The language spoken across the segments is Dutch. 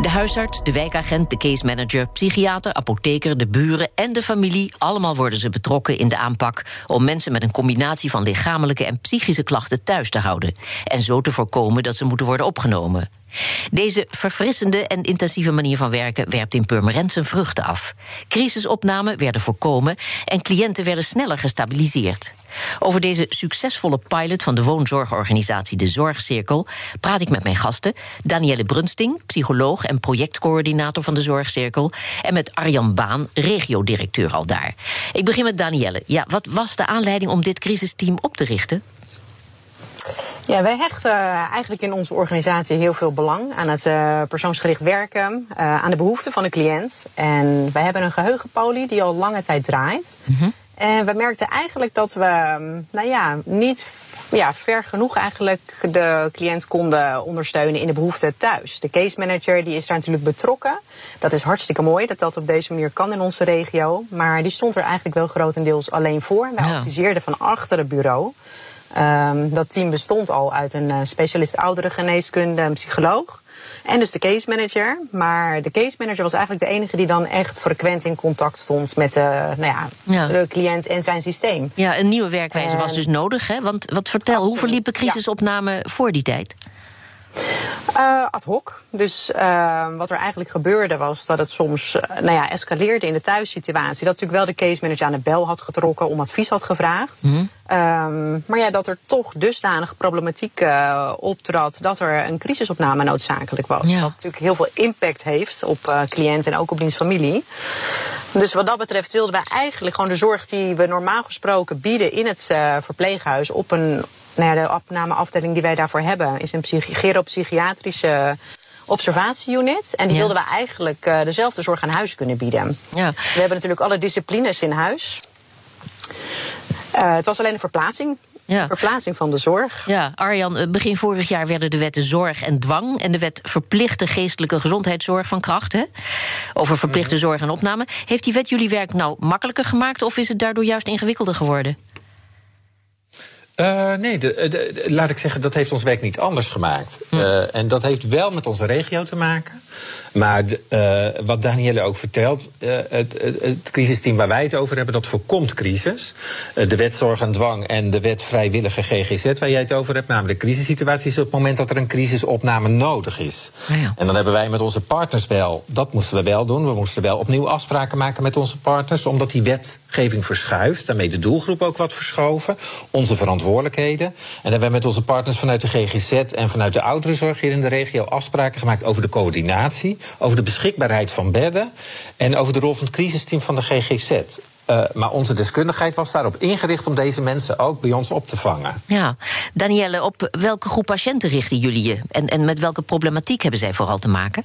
De huisarts, de wijkagent, de case manager, psychiater, apotheker, de buren en de familie, allemaal worden ze betrokken in de aanpak om mensen met een combinatie van lichamelijke en psychische klachten thuis te houden en zo te voorkomen dat ze moeten worden opgenomen. Deze verfrissende en intensieve manier van werken werpt in Purmerend zijn vruchten af. Crisisopnamen werden voorkomen en cliënten werden sneller gestabiliseerd. Over deze succesvolle pilot van de woonzorgorganisatie De Zorgcirkel praat ik met mijn gasten Danielle Brunsting, psycholoog en projectcoördinator van de Zorgcirkel, en met Arjan Baan, regiodirecteur al daar. Ik begin met Danielle. Ja, wat was de aanleiding om dit crisisteam op te richten? Ja, wij hechten eigenlijk in onze organisatie heel veel belang aan het uh, persoonsgericht werken, uh, aan de behoeften van de cliënt. En wij hebben een geheugenpolie die al lange tijd draait. Mm -hmm. En we merkten eigenlijk dat we, nou ja, niet ja, ver genoeg eigenlijk de cliënt konden ondersteunen in de behoeften thuis. De case manager die is daar natuurlijk betrokken. Dat is hartstikke mooi dat dat op deze manier kan in onze regio. Maar die stond er eigenlijk wel grotendeels alleen voor. Wij ja. adviseerden van achter het bureau. Um, dat team bestond al uit een uh, specialist ouderengeneeskunde, een psycholoog. En dus de case manager. Maar de case manager was eigenlijk de enige die dan echt frequent in contact stond met de, nou ja, ja. de cliënt en zijn systeem. Ja, een nieuwe werkwijze was dus nodig. Hè? Want wat vertel, Absoluut. hoe verliepen crisisopnamen ja. voor die tijd? Uh, ad hoc. Dus uh, wat er eigenlijk gebeurde was dat het soms uh, nou ja, escaleerde in de thuissituatie. Dat natuurlijk wel de case manager aan de bel had getrokken, om advies had gevraagd. Mm -hmm. um, maar ja, dat er toch dusdanig problematiek optrad dat er een crisisopname noodzakelijk was. Ja. Wat natuurlijk heel veel impact heeft op cliënt en ook op diens familie. Dus wat dat betreft wilden wij eigenlijk gewoon de zorg die we normaal gesproken bieden in het verpleeghuis op een nou ja, de opnameafdeling die wij daarvoor hebben is een geropsychiatrische observatieunit. En die ja. wilden we eigenlijk uh, dezelfde zorg aan huis kunnen bieden. Ja. We hebben natuurlijk alle disciplines in huis. Uh, het was alleen een verplaatsing. Ja. Verplaatsing van de zorg. Ja, Arjan, begin vorig jaar werden de wetten zorg en dwang en de wet verplichte geestelijke gezondheidszorg van kracht. Hè? Over verplichte -hmm. zorg en opname. Heeft die wet jullie werk nou makkelijker gemaakt of is het daardoor juist ingewikkelder geworden? Uh, nee, de, de, de, laat ik zeggen, dat heeft ons werk niet anders gemaakt. Hm. Uh, en dat heeft wel met onze regio te maken. Maar uh, wat Danielle ook vertelt, het, het, het, crisisteam waar wij het over hebben, dat voorkomt crisis. de wet zorg en dwang en de wet vrijwillige GGZ waar jij het over hebt, namelijk de crisissituatie, is op het moment dat er een crisisopname nodig is. Ja. En dan hebben wij met onze partners wel, dat moesten we wel doen. We moesten wel opnieuw afspraken maken met onze partners, omdat die wetgeving verschuift, daarmee de doelgroep ook wat verschoven. Onze En dan hebben we met onze partners vanuit de GGZ en vanuit de ouderenzorg hier in de regio afspraken gemaakt over de coördinatie, over de beschikbaarheid van bedden en over de rol van het crisisteam van de GGZ. Uh, maar onze deskundigheid was daarop ingericht om deze mensen ook bij ons op te vangen. Ja, Danielle, op welke groep patiënten richten jullie je? En, en met welke problematiek hebben zij vooral te maken?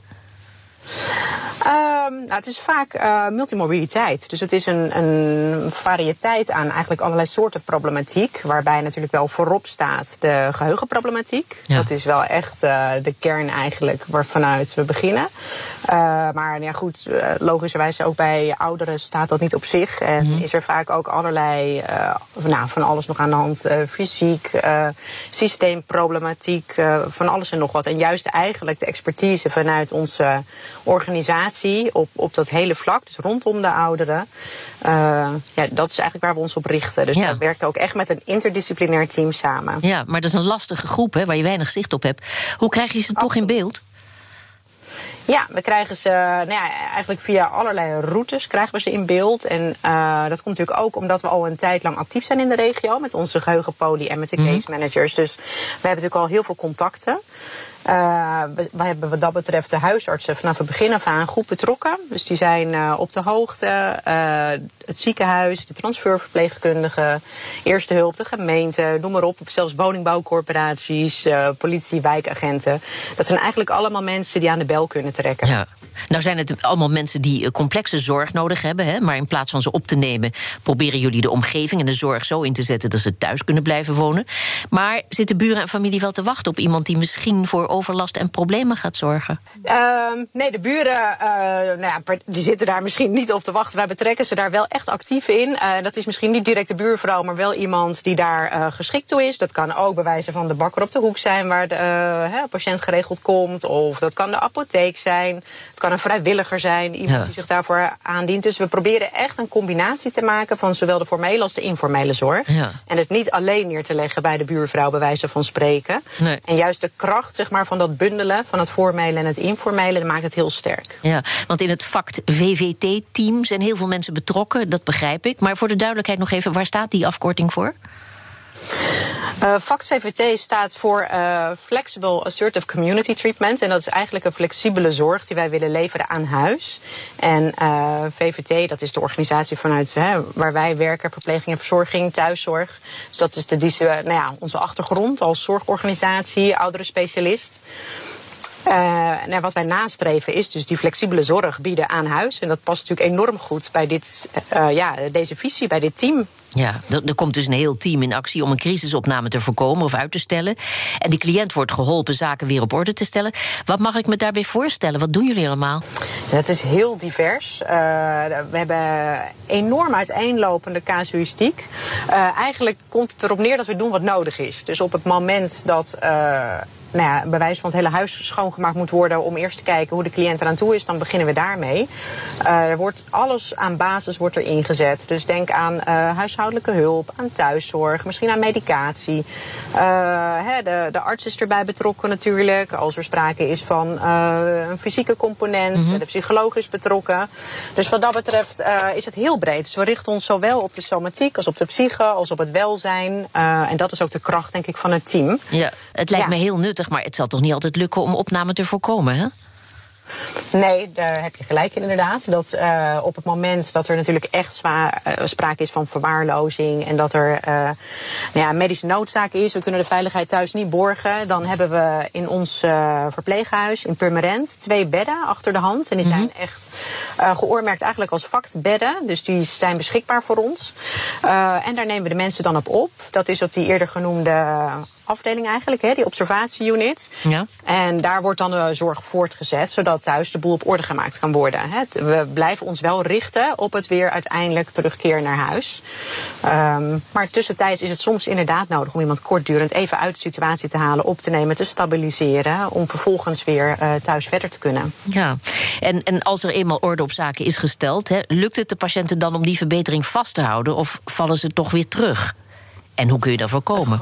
Um, nou, het is vaak uh, multimorbiditeit. Dus het is een, een variëteit aan eigenlijk allerlei soorten problematiek. Waarbij natuurlijk wel voorop staat de geheugenproblematiek. Ja. Dat is wel echt uh, de kern eigenlijk waarvanuit we beginnen. Uh, maar ja, goed, logischerwijs ook bij ouderen staat dat niet op zich. En mm. is er vaak ook allerlei, nou, van alles nog aan de hand. fysiek, systeemproblematiek, van alles en nog wat. En juist eigenlijk de expertise vanuit onze organisatie op, op dat hele vlak, dus rondom de ouderen. Uh, ja, dat is eigenlijk waar we ons op richten. Dus ja. we werken ook echt met een interdisciplinair team samen. Ja, maar dat is een lastige groep hè, waar je weinig zicht op hebt. Hoe krijg je ze Absoluut. toch in beeld? Ja, we krijgen ze nou ja, eigenlijk via allerlei routes krijgen we ze in beeld. En uh, dat komt natuurlijk ook omdat we al een tijd lang actief zijn in de regio met onze geheugenpolie en met de case managers. Dus we hebben natuurlijk al heel veel contacten. Uh, we, hebben wat dat betreft de huisartsen vanaf het begin af aan goed betrokken. Dus die zijn uh, op de hoogte. Uh, het ziekenhuis, de transferverpleegkundigen, eerste hulp, de gemeente, noem maar op. Of zelfs woningbouwcorporaties, politie, wijkagenten. Dat zijn eigenlijk allemaal mensen die aan de bel kunnen trekken. Ja. Nou zijn het allemaal mensen die complexe zorg nodig hebben. Hè? Maar in plaats van ze op te nemen, proberen jullie de omgeving en de zorg zo in te zetten dat ze thuis kunnen blijven wonen. Maar zitten buren en familie wel te wachten op iemand die misschien voor overlast en problemen gaat zorgen? Ehm, nee, de buren eh, nou ja, die zitten daar misschien niet op te wachten. Wij betrekken ze daar wel echt actief in. Uh, dat is misschien niet direct de buurvrouw, maar wel iemand die daar geschikt toe is. Dat kan ook bij wijze van de bakker op de hoek zijn waar de patiënt geregeld komt. Of dat kan de apotheek zijn. Het kan een vrijwilliger zijn, iemand ja. die zich daarvoor aandient. Dus we proberen echt een combinatie te maken van zowel de formele als de informele zorg. Ja. En het niet alleen neer te leggen bij de buurvrouw, bij wijze van spreken. Nee. En juist de kracht zeg maar, van dat bundelen van het formele en het informele, maakt het heel sterk. Ja, want in het FACT VVT-team zijn heel veel mensen betrokken, dat begrijp ik. Maar voor de duidelijkheid nog even, waar staat die afkorting voor? Uh, FACT VVT staat voor uh, Flexible Assertive Community Treatment. En dat is eigenlijk een flexibele zorg die wij willen leveren aan huis. En uh, VVT, dat is de organisatie vanuit hè, waar wij werken, verpleging en verzorging, thuiszorg. Dus dat is de, die, nou ja, onze achtergrond als zorgorganisatie, ouderenspecialist. Uh, nou, wat wij nastreven is dus die flexibele zorg bieden aan huis. En dat past natuurlijk enorm goed bij dit, ja, deze visie, bij dit team. Ja, er komt dus een heel team in actie om een crisisopname te voorkomen of uit te stellen. En die cliënt wordt geholpen zaken weer op orde te stellen. Wat mag ik me daarbij voorstellen? Wat doen jullie allemaal? Het is heel divers. Uh, we hebben enorm uiteenlopende casuïstiek. Uh, eigenlijk komt het erop neer dat we doen wat nodig is. Dus op het moment dat uh, nou ja, bij wijze van het hele huis schoongemaakt moet worden om eerst te kijken hoe de cliënt eraan toe is, dan beginnen we daarmee. Uh, er wordt alles aan basis wordt er ingezet. Dus denk aan uh, huishoudelijke hulp, aan thuiszorg, misschien aan medicatie. Uh, hè, de, de arts is erbij betrokken natuurlijk. Als er sprake is van een fysieke component, mm-hmm. de psycholoog is betrokken. Dus wat dat betreft is het heel breed. Dus we richten ons zowel op de somatiek als op de psyche, als op het welzijn. en dat is ook de kracht, denk ik, van het team. Ja, het lijkt Ja. me heel nuttig, maar het zal toch niet altijd lukken om opname te voorkomen, hè? Nee, daar heb je gelijk in inderdaad. Dat uh, op het moment dat er natuurlijk echt zwaar, uh, sprake is van verwaarlozing en dat er uh, nou ja, medische noodzaak is, we kunnen de veiligheid thuis niet borgen, dan hebben we in ons verpleeghuis in Purmerend twee bedden achter de hand. En die zijn mm-hmm. echt geoormerkt eigenlijk als factbedden. Dus die zijn beschikbaar voor ons. en daar nemen we de mensen dan op op. Dat is op die eerder genoemde afdeling eigenlijk, hè, die observatieunit. Ja. En daar wordt dan de zorg voortgezet, zodat thuis de boel op orde gemaakt kan worden. We blijven ons wel richten op het weer uiteindelijk terugkeer naar huis. Um, maar tussentijds is het soms inderdaad nodig om iemand kortdurend even uit de situatie te halen, op te nemen, te stabiliseren, om vervolgens weer uh, thuis verder te kunnen. Ja, en, en als er eenmaal orde op zaken is gesteld, hè, lukt het de patiënten dan om die verbetering vast te houden of vallen ze toch weer terug? En hoe kun je dat voorkomen?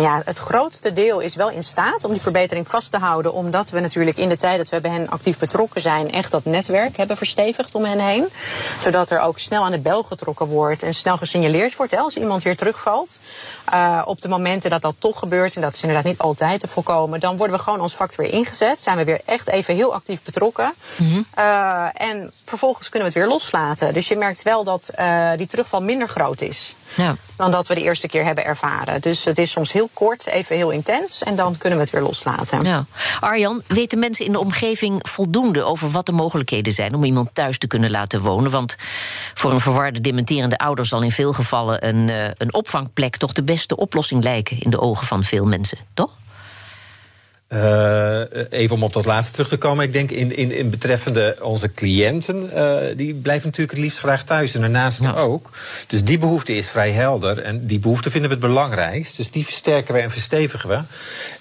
Ja, het grootste deel is wel in staat om die verbetering vast te houden. Omdat we natuurlijk in de tijd dat we bij hen actief betrokken zijn, echt dat netwerk hebben verstevigd om hen heen. Zodat er ook snel aan de bel getrokken wordt en snel gesignaleerd wordt hè, als iemand weer terugvalt. Uh, op de momenten dat dat toch gebeurt, en dat is inderdaad niet altijd te voorkomen, dan worden we gewoon als factor weer ingezet. Zijn we weer echt even heel actief betrokken. Mm-hmm. Uh, en vervolgens kunnen we het weer loslaten. Dus je merkt wel dat uh, die terugval minder groot is. Ja. Dan dat we de eerste keer hebben ervaren. Dus het is soms heel kort, even heel intens. En dan kunnen we het weer loslaten. Ja. Arjan, weten mensen in de omgeving voldoende over wat de mogelijkheden zijn om iemand thuis te kunnen laten wonen? Want voor een verwarde, dementerende ouder zal in veel gevallen een, uh, een opvangplek toch de beste oplossing lijken in de ogen van veel mensen, toch? Uh, even om op dat laatste terug te komen. Ik denk in, in, in betreffende onze cliënten, uh, die blijven natuurlijk het liefst graag thuis. En daarnaast ja. ook. Dus die behoefte is vrij helder. En die behoefte vinden we het belangrijkst. Dus die versterken we en verstevigen we.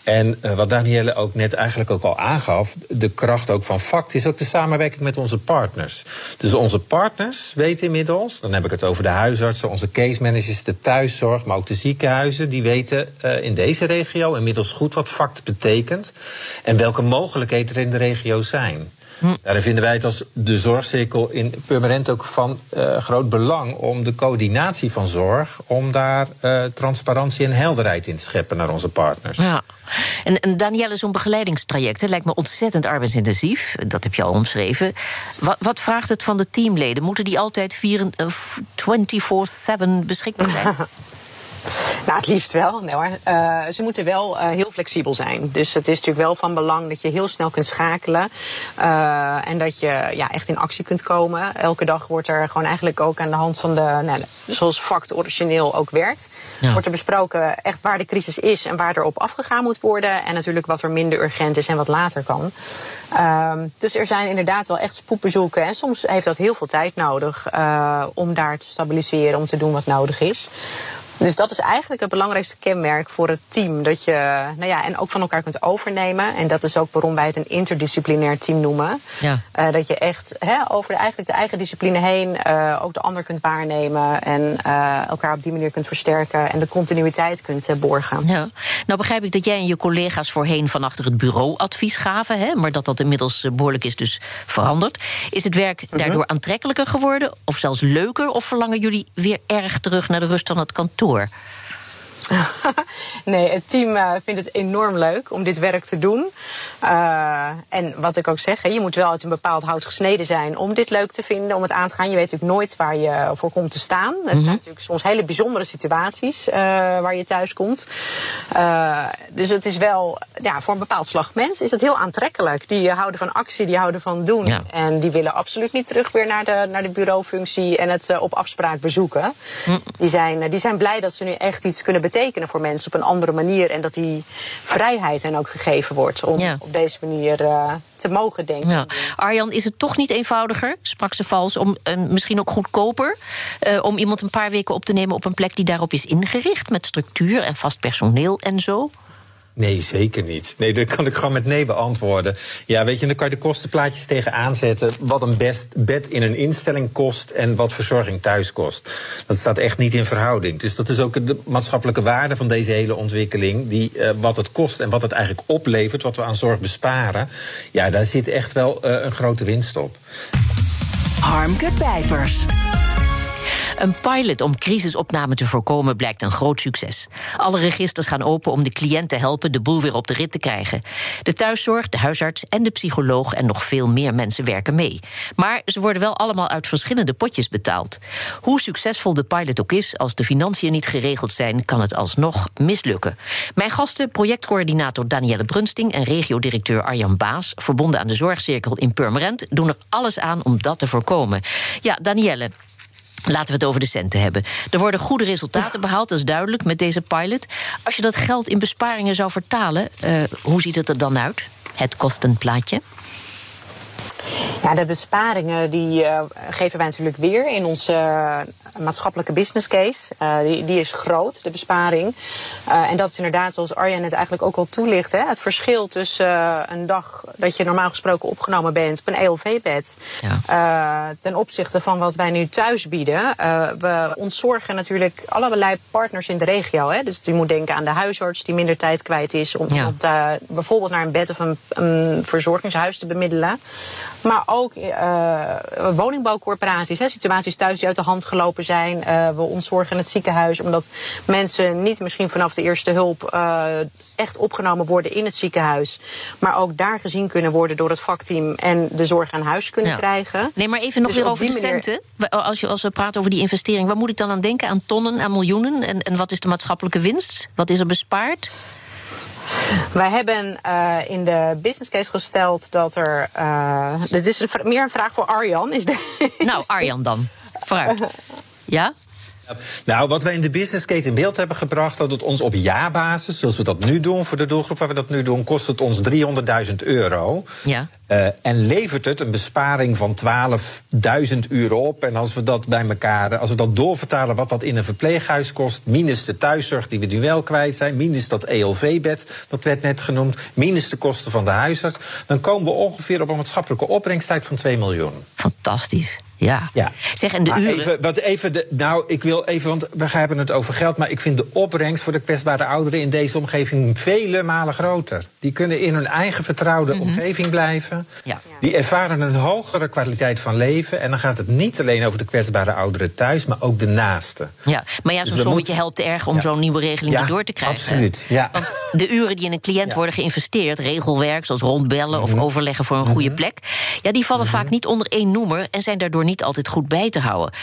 En uh, wat Danielle ook net eigenlijk ook al aangaf, de kracht ook van FACT is ook de samenwerking met onze partners. Dus onze partners weten inmiddels, dan heb ik het over de huisartsen, onze case managers, de thuiszorg, maar ook de ziekenhuizen, die weten in deze regio inmiddels goed wat FACT betekent en welke mogelijkheden er in de regio zijn. Hm. Daarin vinden wij het als de zorgcirkel in Purmerend ook van uh, groot belang om de coördinatie van zorg, om daar uh, transparantie en helderheid in te scheppen naar onze partners. Ja. En, en Danielle, zo'n begeleidingstraject hè, lijkt me ontzettend arbeidsintensief. Dat heb je al omschreven. Wat, wat vraagt het van de teamleden? Moeten die altijd 24-7 beschikbaar zijn? Nou, het liefst wel. Nee, hoor. Uh, ze moeten wel uh, heel flexibel zijn. Dus het is natuurlijk wel van belang dat je heel snel kunt schakelen. Uh, en dat je ja, echt in actie kunt komen. Elke dag wordt er gewoon eigenlijk ook aan de hand van de, nou, zoals fact origineel ook werkt, ja. wordt er besproken echt waar de crisis is en waar er op afgegaan moet worden. En natuurlijk wat er minder urgent is en wat later kan. Ehm, dus er zijn inderdaad wel echt spoedbezoeken. En soms heeft dat heel veel tijd nodig om daar te stabiliseren, om te doen wat nodig is. Dus dat is eigenlijk het belangrijkste kenmerk voor het team. Dat je, nou ja, en ook van elkaar kunt overnemen. En dat is ook waarom wij het een interdisciplinair team noemen. Ja. Uh, dat je echt hè, over de, eigenlijk de eigen discipline heen uh, ook de ander kunt waarnemen. En uh, elkaar op die manier kunt versterken. En de continuïteit kunt borgen. Ja. Nou begrijp ik dat jij en je collega's voorheen van achter het bureau advies gaven. Hè, maar dat dat inmiddels behoorlijk is dus veranderd. Is het werk mm -hmm. daardoor aantrekkelijker geworden? Of zelfs leuker? Of verlangen jullie weer erg terug naar de rust van het kantoor? Tour. nee, het team uh, vindt het enorm leuk om dit werk te doen. Uh, en wat ik ook zeg, je moet wel uit een bepaald hout gesneden zijn om dit leuk te vinden, om het aan te gaan. Je weet natuurlijk nooit waar je voor komt te staan. Het mm -hmm. zijn natuurlijk soms hele bijzondere situaties uh, waar je thuis komt. dus het is wel, ja, voor een bepaald slag mens is het heel aantrekkelijk. Die houden van actie, die houden van doen. Ja. En die willen absoluut niet terug weer naar de, naar de bureaufunctie en het op afspraak bezoeken. Mm. Die, zijn, die zijn blij dat ze nu echt iets kunnen betekenen betekenen voor mensen op een andere manier. En dat die vrijheid hen ook gegeven wordt om ja. op deze manier uh, te mogen denken. Ja. Arjan, is het toch niet eenvoudiger, sprak ze vals, om uh, misschien ook goedkoper, uh, om iemand een paar weken op te nemen op een plek die daarop is ingericht, met structuur en vast personeel en zo? Nee, zeker niet. Nee, dat kan ik gewoon met nee beantwoorden. Ja, weet je, dan kan je de kostenplaatjes tegenaan zetten. Wat een best bed in een instelling kost en wat verzorging thuis kost. Dat staat echt niet in verhouding. Dus dat is ook de maatschappelijke waarde van deze hele ontwikkeling. Die, uh, wat het kost en wat het eigenlijk oplevert, wat we aan zorg besparen. Ja, daar zit echt wel uh, een grote winst op. Harmke Pijpers. Een pilot om crisisopname te voorkomen blijkt een groot succes. Alle registers gaan open om de cliënt te helpen de boel weer op de rit te krijgen. De thuiszorg, de huisarts en de psycholoog en nog veel meer mensen werken mee. Maar ze worden wel allemaal uit verschillende potjes betaald. Hoe succesvol de pilot ook is, als de financiën niet geregeld zijn, kan het alsnog mislukken. Mijn gasten, projectcoördinator Danielle Brunsting en regiodirecteur Arjan Baas, verbonden aan de zorgcirkel in Purmerend, doen er alles aan om dat te voorkomen. Ja, Danielle, Laten we het over de centen hebben. Er worden goede resultaten behaald, dat is duidelijk, met deze pilot. Als je dat geld in besparingen zou vertalen, uh, hoe ziet het er dan uit? Het kostenplaatje? Ja, de besparingen die uh, geven wij natuurlijk weer in onze uh, maatschappelijke business case. Uh, die, die, is groot, de besparing. en dat is inderdaad, zoals Arjen het eigenlijk ook al toelicht, hè, het verschil tussen een dag dat je normaal gesproken opgenomen bent op een ELV-bed. Ja. ten opzichte van wat wij nu thuis bieden. we ontzorgen natuurlijk allerlei partners in de regio. Hè. Dus je moet denken aan de huisarts die minder tijd kwijt is om, ja. om bijvoorbeeld naar een bed of een, een verzorgingshuis te bemiddelen. Maar ook uh, woningbouwcorporaties, hè, situaties thuis die uit de hand gelopen zijn. Uh, we ontzorgen het ziekenhuis omdat mensen niet misschien vanaf de eerste hulp uh, echt opgenomen worden in het ziekenhuis. Maar ook daar gezien kunnen worden door het vakteam en de zorg aan huis kunnen ja. krijgen. Nee, maar even nog dus weer over de centen. Als, je, als we praten over die investering, waar moet ik dan aan denken? Aan tonnen, aan miljoenen? En, en wat is de maatschappelijke winst? Wat is er bespaard? Wij hebben uh, in de business case gesteld dat er. Uh, dit is meer een vraag voor Arjan. Is de, nou, Arjan dan. Vooruit. Ja? Nou, wat wij in de business case in beeld hebben gebracht, dat het ons op jaarbasis, zoals we dat nu doen, voor de doelgroep waar we dat nu doen, kost het ons 300.000 euro. Ja. Uh, en levert het een besparing van 12.000 uur op. En als we dat bij elkaar, als we dat doorvertalen wat dat in een verpleeghuis kost, minus de thuiszorg die we nu wel kwijt zijn, minus dat ELV-bed, dat werd net genoemd, minus de kosten van de huisarts, dan komen we ongeveer op een maatschappelijke opbrengstijd van 2 miljoen. Fantastisch. Ja. ja. Zeg, en de maar uren... Even, wat even de, nou, ik wil even, want we hebben het over geld... maar ik vind de opbrengst voor de kwetsbare ouderen in deze omgeving... vele malen groter. Die kunnen in hun eigen vertrouwde mm -hmm. omgeving blijven. Ja. Die ervaren een hogere kwaliteit van leven. En dan gaat het niet alleen over de kwetsbare ouderen thuis... maar ook de naasten. Ja, maar ja, zo'n dus sommetje moet... helpt erg om ja. zo'n nieuwe regeling ja, door te krijgen. absoluut. Ja. Want de uren die in een cliënt worden geïnvesteerd... regelwerk, zoals rondbellen mm -hmm. of mhm. overleggen voor een goede mm -hmm. plek... ja, die vallen vaak niet onder één noemer... en zijn daardoor niet altijd goed bij te houden.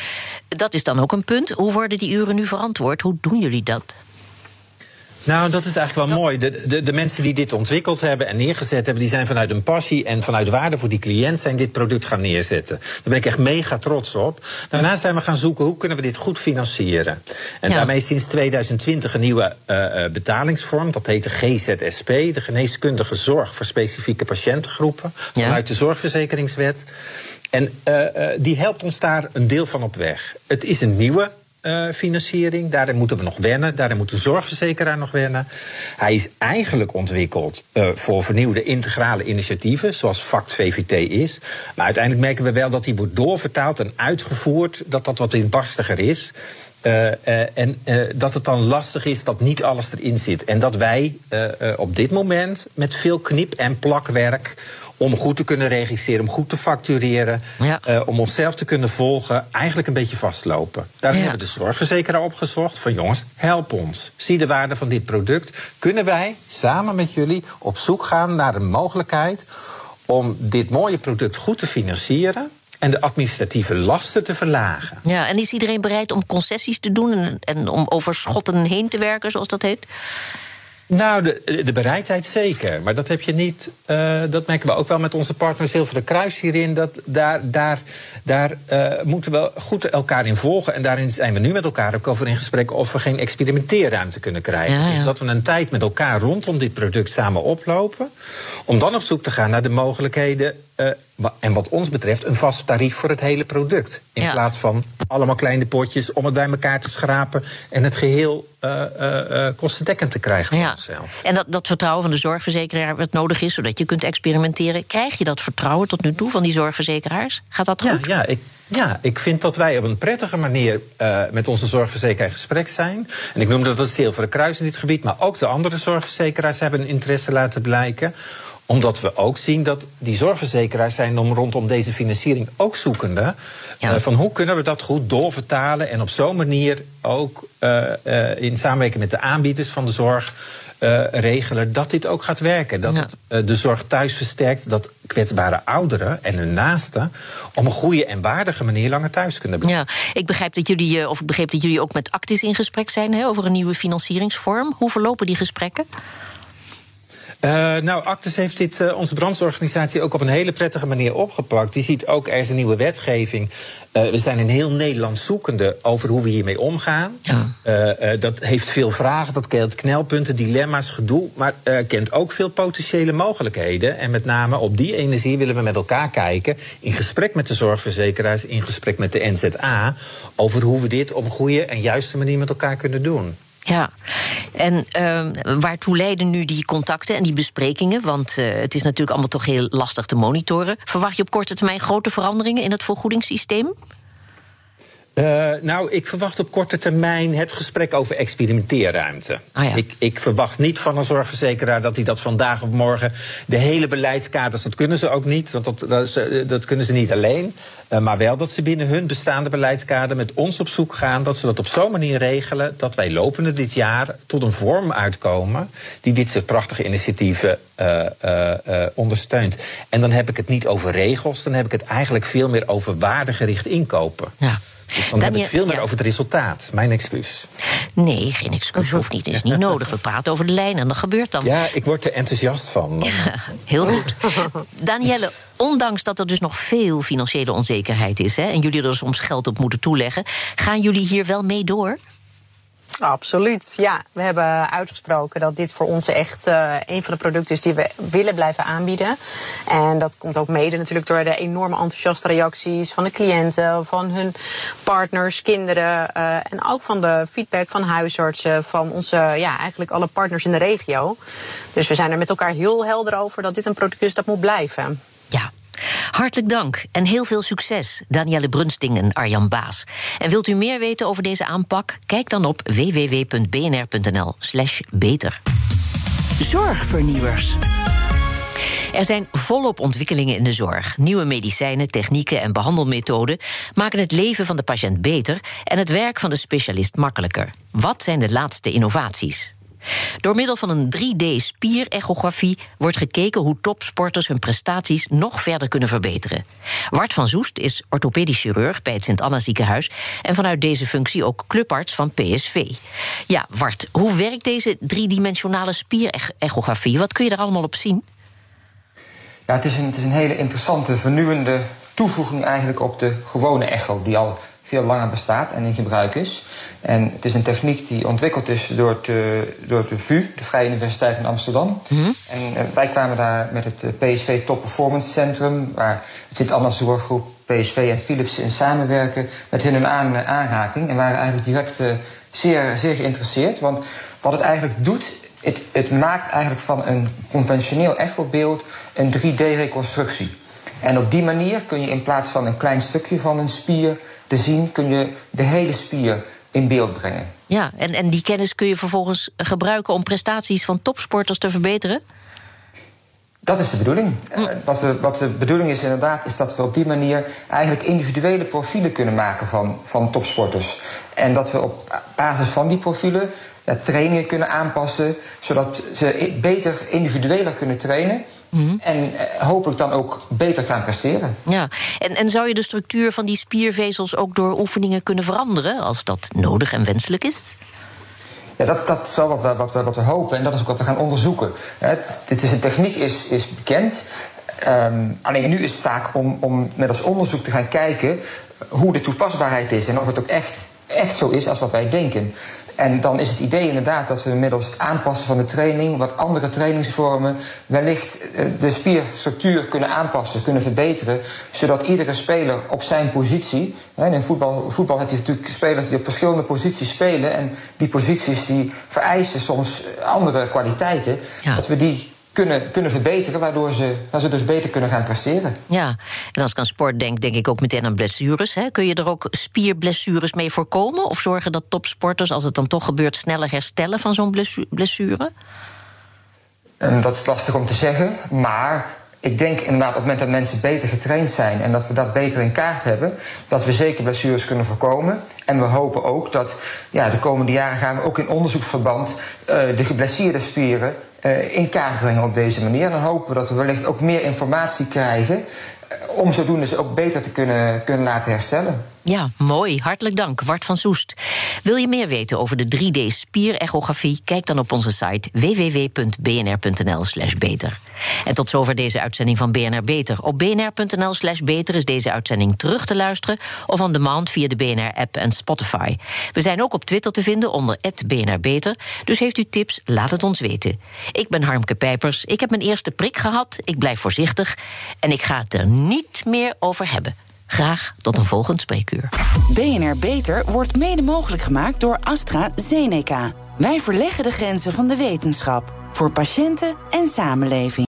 Dat is dan ook een punt. Hoe worden die uren nu verantwoord? Hoe doen jullie dat? Nou, dat is eigenlijk wel mooi. De, de, de, mensen die dit ontwikkeld hebben en neergezet hebben, die zijn vanuit een passie en vanuit waarde voor die cliënt zijn dit product gaan neerzetten. Daar ben ik echt mega trots op. Daarna zijn we gaan zoeken hoe kunnen we dit goed financieren. En ja. daarmee sinds 2020 een nieuwe uh, betalingsvorm. Dat heet de GZSP, de geneeskundige zorg voor specifieke patiëntengroepen. Vanuit de zorgverzekeringswet. En uh, die helpt ons daar een deel van op weg. Het is een nieuwe uh, financiering. Daarin moeten we nog wennen. Daarin moet de zorgverzekeraar nog wennen. Hij is eigenlijk ontwikkeld uh, voor vernieuwde integrale initiatieven, zoals FACT VVT is. Maar uiteindelijk merken we wel dat hij wordt doorvertaald en uitgevoerd, dat dat wat inbarstiger is. Uh, en dat het dan lastig is dat niet alles erin zit. En dat wij op dit moment met veel knip- en plakwerk om goed te kunnen regisseren, om goed te factureren, ja. uh, om onszelf te kunnen volgen, eigenlijk een beetje vastlopen. Daar ja. hebben we de zorgverzekeraar opgezocht van jongens, help ons. Zie de waarde van dit product. Kunnen wij samen met jullie op zoek gaan naar een mogelijkheid om dit mooie product goed te financieren? en de administratieve lasten te verlagen. Ja, en is iedereen bereid om concessies te doen en, en om over schotten heen te werken, zoals dat heet? Nou, de, de bereidheid zeker. Maar dat heb je niet. Uh, dat merken we ook wel met onze partner Zilveren Kruis hierin. Dat daar, daar, daar uh, moeten we goed elkaar in volgen. En daarin zijn we nu met elkaar ook over in gesprek of we geen experimenteerruimte kunnen krijgen. Ja, ja. Dus dat we een tijd met elkaar rondom dit product samen oplopen. Om dan op zoek te gaan naar de mogelijkheden. Uh, en wat ons betreft, een vast tarief voor het hele product. In ja. plaats van allemaal kleine potjes om het bij elkaar te schrapen en het geheel uh, uh, kostendekkend te krijgen voor onszelf. En dat, dat vertrouwen van de zorgverzekeraar wat nodig is, zodat je kunt experimenteren. Krijg je dat vertrouwen tot nu toe van die zorgverzekeraars? Gaat dat goed? Ja, ja, ik, ja ik vind dat wij op een prettige manier met onze zorgverzekeraar in gesprek zijn. En ik noemde dat het Zilveren Kruis in dit gebied, maar ook de andere zorgverzekeraars hebben een interesse laten blijken omdat we ook zien dat die zorgverzekeraars zijn om rondom deze financiering ook zoekende. Ja. Uh, van hoe kunnen we dat goed doorvertalen en op zo'n manier ook uh, uh, in samenwerking met de aanbieders van de zorg. regelen dat dit ook gaat werken. Dat ja. het de zorg thuis versterkt, dat kwetsbare ouderen en hun naasten op een goede en waardige manier langer thuis kunnen blijven. Ja, ik begrijp dat jullie, of ik begreep dat jullie ook met Actis in gesprek zijn hè, over een nieuwe financieringsvorm. Hoe verlopen die gesprekken? Uh, nou, Actes heeft dit, uh, onze brandsorganisatie ook op een hele prettige manier opgepakt. Die ziet ook, er is een nieuwe wetgeving. Uh, we zijn in heel Nederland zoekende over hoe we hiermee omgaan. Ja. dat heeft veel vragen, dat kent knelpunten, dilemma's, gedoe. Maar kent ook veel potentiële mogelijkheden. En met name op die energie willen we met elkaar kijken. In gesprek met de zorgverzekeraars, in gesprek met de NZA. Over hoe we dit op een goede en juiste manier met elkaar kunnen doen. Ja, en uh, waartoe leiden nu die contacten en die besprekingen? Want uh, het is natuurlijk allemaal toch heel lastig te monitoren. Verwacht je op korte termijn grote veranderingen in het vergoedingssysteem? Uh, nou, ik verwacht op korte termijn het gesprek over experimenteerruimte. Ah, ja. ik, ik, verwacht niet van een zorgverzekeraar dat hij dat vandaag of morgen. de hele beleidskaders, dat kunnen ze ook niet. Dat, dat, dat, dat kunnen ze niet alleen. Uh, maar wel dat ze binnen hun bestaande beleidskader met ons op zoek gaan. Dat ze dat op zo'n manier regelen dat wij lopende dit jaar tot een vorm uitkomen. die dit soort prachtige initiatieven uh, ondersteunt. En dan heb ik het niet over regels, dan heb ik het eigenlijk veel meer over waardegericht inkopen. Ja. Dus dan, dan heb ik veel meer ja. over het resultaat. Mijn excuus. Nee, geen excuus hoeft niet. is niet nodig. We praten over de lijn en dat gebeurt dan. Ja, ik word er enthousiast van. Ja, heel goed. Danielle, ondanks dat er dus nog veel financiële onzekerheid is... Hè, en jullie er soms geld op moeten toeleggen... gaan jullie hier wel mee door? Absoluut, ja. We hebben uitgesproken dat dit voor ons echt uh, een van de producten is die we willen blijven aanbieden. En dat komt ook mede natuurlijk door de enorme enthousiaste reacties van de cliënten, van hun partners, kinderen. Uh, en ook van de feedback van huisartsen, van onze, ja, eigenlijk alle partners in de regio. Dus we zijn er met elkaar heel helder over dat dit een product is dat moet blijven. Hartelijk dank en heel veel succes, Danielle Brunsting en Arjan Baas. En wilt u meer weten over deze aanpak? Kijk dan op www.bnr.nl/slash beter. Zorgvernieuwers. Er zijn volop ontwikkelingen in de zorg. Nieuwe medicijnen, technieken en behandelmethoden maken het leven van de patiënt beter en het werk van de specialist makkelijker. Wat zijn de laatste innovaties? Door middel van een 3D-spierechografie wordt gekeken hoe topsporters hun prestaties nog verder kunnen verbeteren. Wart van Zoest is orthopedisch chirurg bij het Sint-Anna ziekenhuis en vanuit deze functie ook clubarts van PSV. Ja, Wart, hoe werkt deze driedimensionale spierechografie? Wat kun je er allemaal op zien? Ja, het is, een, het is een hele interessante, vernieuwende toevoeging eigenlijk op de gewone echo, die al veel langer bestaat en in gebruik is. En het is een techniek die ontwikkeld is door, de, door de VU, de Vrije Universiteit in Amsterdam. Mhm. En eh, wij kwamen daar met het eh, PSV Top Performance Centrum, waar het zit Anna Zorggroep, PSV en Philips in samenwerken, met hun een aan, eh, aanraking. En waren eigenlijk direct uh, zeer, zeer geïnteresseerd. Want wat het eigenlijk doet, het, het maakt eigenlijk van een conventioneel echobeeld een 3D-reconstructie. En op die manier kun je in plaats van een klein stukje van een spier te zien, kun je de hele spier in beeld brengen. Ja, en, en die kennis kun je vervolgens gebruiken om prestaties van topsporters te verbeteren? Dat is de bedoeling. Uh, wat, we, wat, de bedoeling is inderdaad, is dat we op die manier eigenlijk individuele profielen kunnen maken van, van topsporters. En dat we op basis van die profielen ja, trainingen kunnen aanpassen, zodat ze beter individueler kunnen trainen. Mm-hmm. En uh, hopelijk dan ook beter gaan presteren. Ja, en, en zou je de structuur van die spiervezels ook door oefeningen kunnen veranderen als dat nodig en wenselijk is? Ja, dat, dat is wel wat we, wat, we, wat we hopen en dat is ook wat we gaan onderzoeken. Het, dit is, de techniek is, is bekend. Um, alleen nu is het zaak om, om met als onderzoek te gaan kijken hoe de toepasbaarheid is en of het ook echt, echt zo is als wat wij denken. En dan is het idee inderdaad dat we middels het aanpassen van de training, wat andere trainingsvormen, wellicht de spierstructuur kunnen aanpassen, kunnen verbeteren, zodat iedere speler op zijn positie. In voetbal, voetbal heb je natuurlijk spelers die op verschillende posities spelen. En die posities die vereisen soms andere kwaliteiten. Ja. Dat we die kunnen, kunnen verbeteren, waardoor ze, ze dus beter kunnen gaan presteren. Ja, en als ik aan sport denk, denk ik ook meteen aan blessures. Hè? Kun je er ook spierblessures mee voorkomen? Of zorgen dat topsporters, als het dan toch gebeurt, sneller herstellen van zo'n blessure? En dat is lastig om te zeggen, maar ik denk inderdaad op het moment dat mensen beter getraind zijn en dat we dat beter in kaart hebben, dat we zeker blessures kunnen voorkomen. En we hopen ook dat ja, de komende jaren gaan we ook in onderzoeksverband uh, de geblesseerde spieren uh, in kaart brengen op deze manier. En dan hopen we dat we wellicht ook meer informatie krijgen om zodoende ze ook beter te kunnen, kunnen laten herstellen. Ja, mooi. Hartelijk dank, Wart van Soest. Wil je meer weten over de 3D-spierechografie? Kijk dan op onze site www.bnr.nl/slash beter. En tot zover deze uitzending van BNR Beter. Op bnr.nl/slash beter is deze uitzending terug te luisteren of on demand via de BNR-app en Spotify. We zijn ook op Twitter te vinden onder BNR Beter. Dus heeft u tips, laat het ons weten. Ik ben Harmke Pijpers. Ik heb mijn eerste prik gehad. Ik blijf voorzichtig. En ik ga het er niet meer over hebben. Graag tot een volgend spreekuur. BNR Beter wordt mede mogelijk gemaakt door AstraZeneca. Wij verleggen de grenzen van de wetenschap. Voor patiënten en samenleving.